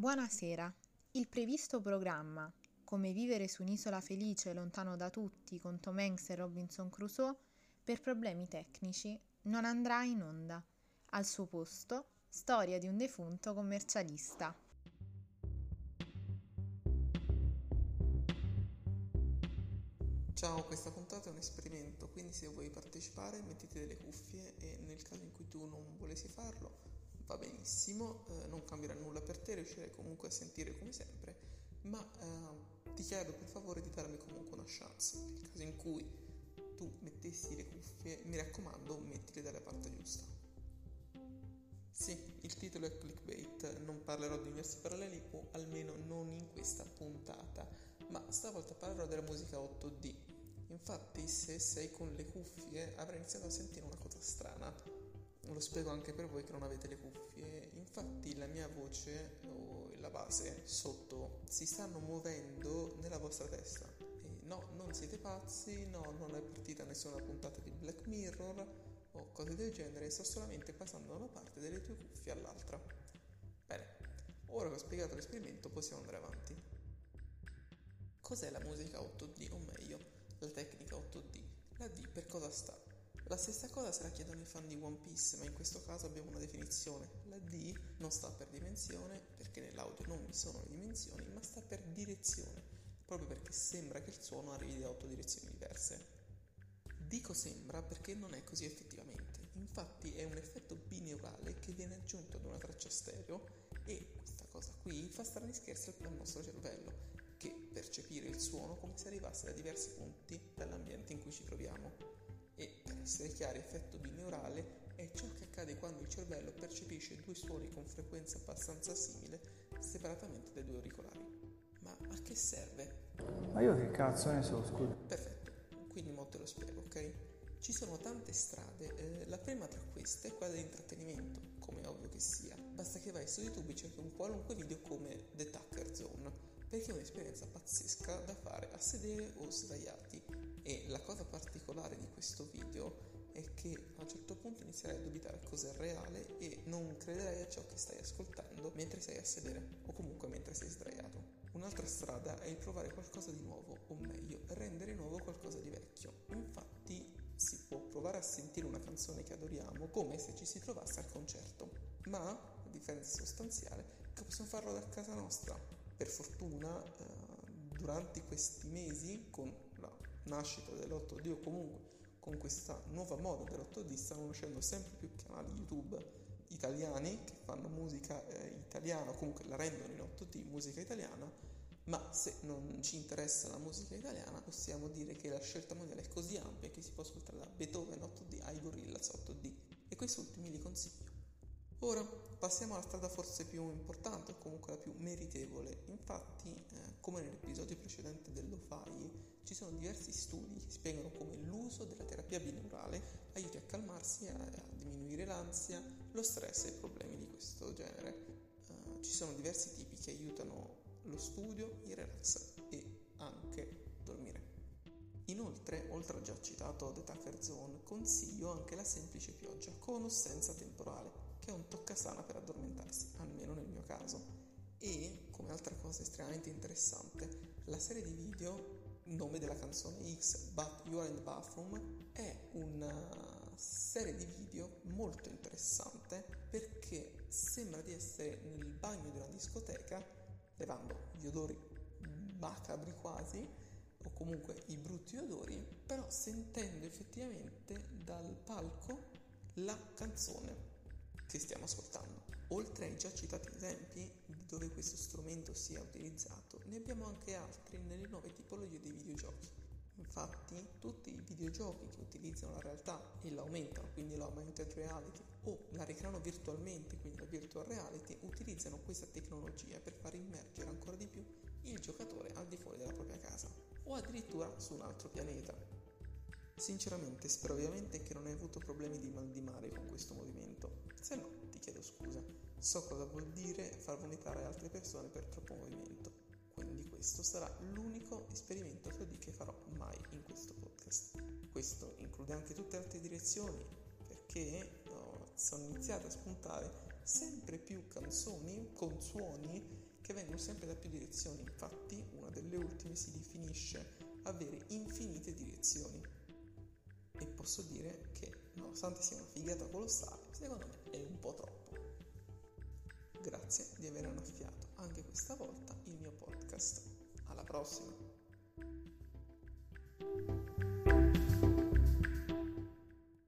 Buonasera. Il previsto programma Come vivere su un'isola felice lontano da tutti con Tom Hanks e Robinson Crusoe per problemi tecnici non andrà in onda. Al suo posto, storia di un defunto commercialista. Ciao, questa puntata è un esperimento, quindi se vuoi partecipare mettiti delle cuffie e nel caso in cui tu non volessi farlo va benissimo, eh, non cambierà nulla per te, riuscirai comunque a sentire come sempre, ma eh, ti chiedo per favore di darmi comunque una chance. Nel caso in cui tu mettessi le cuffie, mi raccomando, mettile dalla parte giusta. Sì, il titolo è clickbait, non parlerò di universi paralleli o almeno non in questa puntata, ma stavolta parlerò della musica 8D. Infatti, se sei con le cuffie, avrai iniziato a sentire una cosa strana lo spiego anche per voi che non avete le cuffie. Infatti la mia voce o la base sotto si stanno muovendo nella vostra testa. E no, non siete pazzi, no, non è partita nessuna puntata di Black Mirror o cose del genere, sto solamente passando da una parte delle tue cuffie all'altra. Bene, ora che ho spiegato l'esperimento possiamo andare avanti. Cos'è la musica 8D o meglio, la tecnica 8D? La D per cosa sta? La stessa cosa se la chiedono i fan di One Piece, ma in questo caso abbiamo una definizione. La D non sta per dimensione, perché nell'audio non vi sono le dimensioni, ma sta per direzione, proprio perché sembra che il suono arrivi da otto direzioni diverse. Dico sembra perché non è così effettivamente, infatti è un effetto bineurale che viene aggiunto ad una traccia stereo e questa cosa qui fa strani scherzi al nostro cervello, che percepire il suono come se arrivasse da diversi punti dall'ambiente essere chiari, effetto bineurale è ciò che accade quando il cervello percepisce due suoni con frequenza abbastanza simile separatamente dai due auricolari. Ma a che serve? Ma io che cazzo ne so, scusa. Perfetto, quindi mo te lo spiego, ok? Ci sono tante strade, eh, la prima tra queste è quella dell'intrattenimento, come ovvio che sia. Basta che vai su YouTube e cerchi un qualunque video come The Tucker Zone, perché è un'esperienza pazzesca da fare a sedere o sdraiati e la cosa particolare di questo video è che a un certo punto inizierai a dubitare cosa è reale e non crederai a ciò che stai ascoltando mentre sei a sedere o comunque mentre sei sdraiato. Un'altra strada è il provare qualcosa di nuovo, o meglio, rendere nuovo qualcosa di vecchio. Infatti si può provare a sentire una canzone che adoriamo come se ci si trovasse al concerto, ma la differenza sostanziale che possiamo farlo da casa nostra. Per fortuna eh, durante questi mesi, con nascita dell'8D o comunque con questa nuova moda dell'8D, stanno nascendo sempre più canali YouTube italiani che fanno musica eh, italiana o comunque la rendono in 8D musica italiana, ma se non ci interessa la musica italiana possiamo dire che la scelta mondiale è così ampia che si può ascoltare da Beethoven 8D ai Gorillaz 8D e questi ultimi li consiglio. Ora passiamo alla strada forse più importante o comunque la più meritevole. Infatti, eh, come nell'episodio precedente dell'OFAI, ci sono diversi studi che spiegano come l'uso della terapia binaurale aiuti a calmarsi, a, a diminuire l'ansia, lo stress e problemi di questo genere. Eh, ci sono diversi tipi che aiutano lo studio, il relax e anche dormire. Inoltre, oltre al già citato The Tucker Zone, consiglio anche la semplice pioggia con o senza temporale è un toccasana per addormentarsi, almeno nel mio caso. E, come altra cosa estremamente interessante, la serie di video, nome della canzone X, But You Are in the Bathroom, è una serie di video molto interessante perché sembra di essere nel bagno di una discoteca, levando gli odori macabri quasi, o comunque i brutti odori, però sentendo effettivamente dal palco la canzone che stiamo ascoltando. Oltre ai già citati esempi dove questo strumento sia utilizzato, ne abbiamo anche altri nelle nuove tipologie dei videogiochi. Infatti, tutti i videogiochi che utilizzano la realtà e l'aumentano, quindi l'augmented reality, o la ricreano virtualmente, quindi la virtual reality, utilizzano questa tecnologia per far immergere ancora di più il giocatore al di fuori della propria casa o addirittura su un altro pianeta. Sinceramente spero ovviamente che non hai avuto problemi di mal di mare con questo movimento, se no ti chiedo scusa. So cosa vuol dire far vomitare altre persone per troppo movimento, quindi questo sarà l'unico esperimento che che farò mai in questo podcast. Questo include anche tutte le altre direzioni, perché oh, sono iniziate a spuntare sempre più canzoni con suoni che vengono sempre da più direzioni, infatti una delle ultime si definisce avere infinite direzioni. E posso dire che, nonostante sia una figata colossale, secondo me è un po' troppo. Grazie di aver annaffiato anche questa volta il mio podcast. Alla prossima!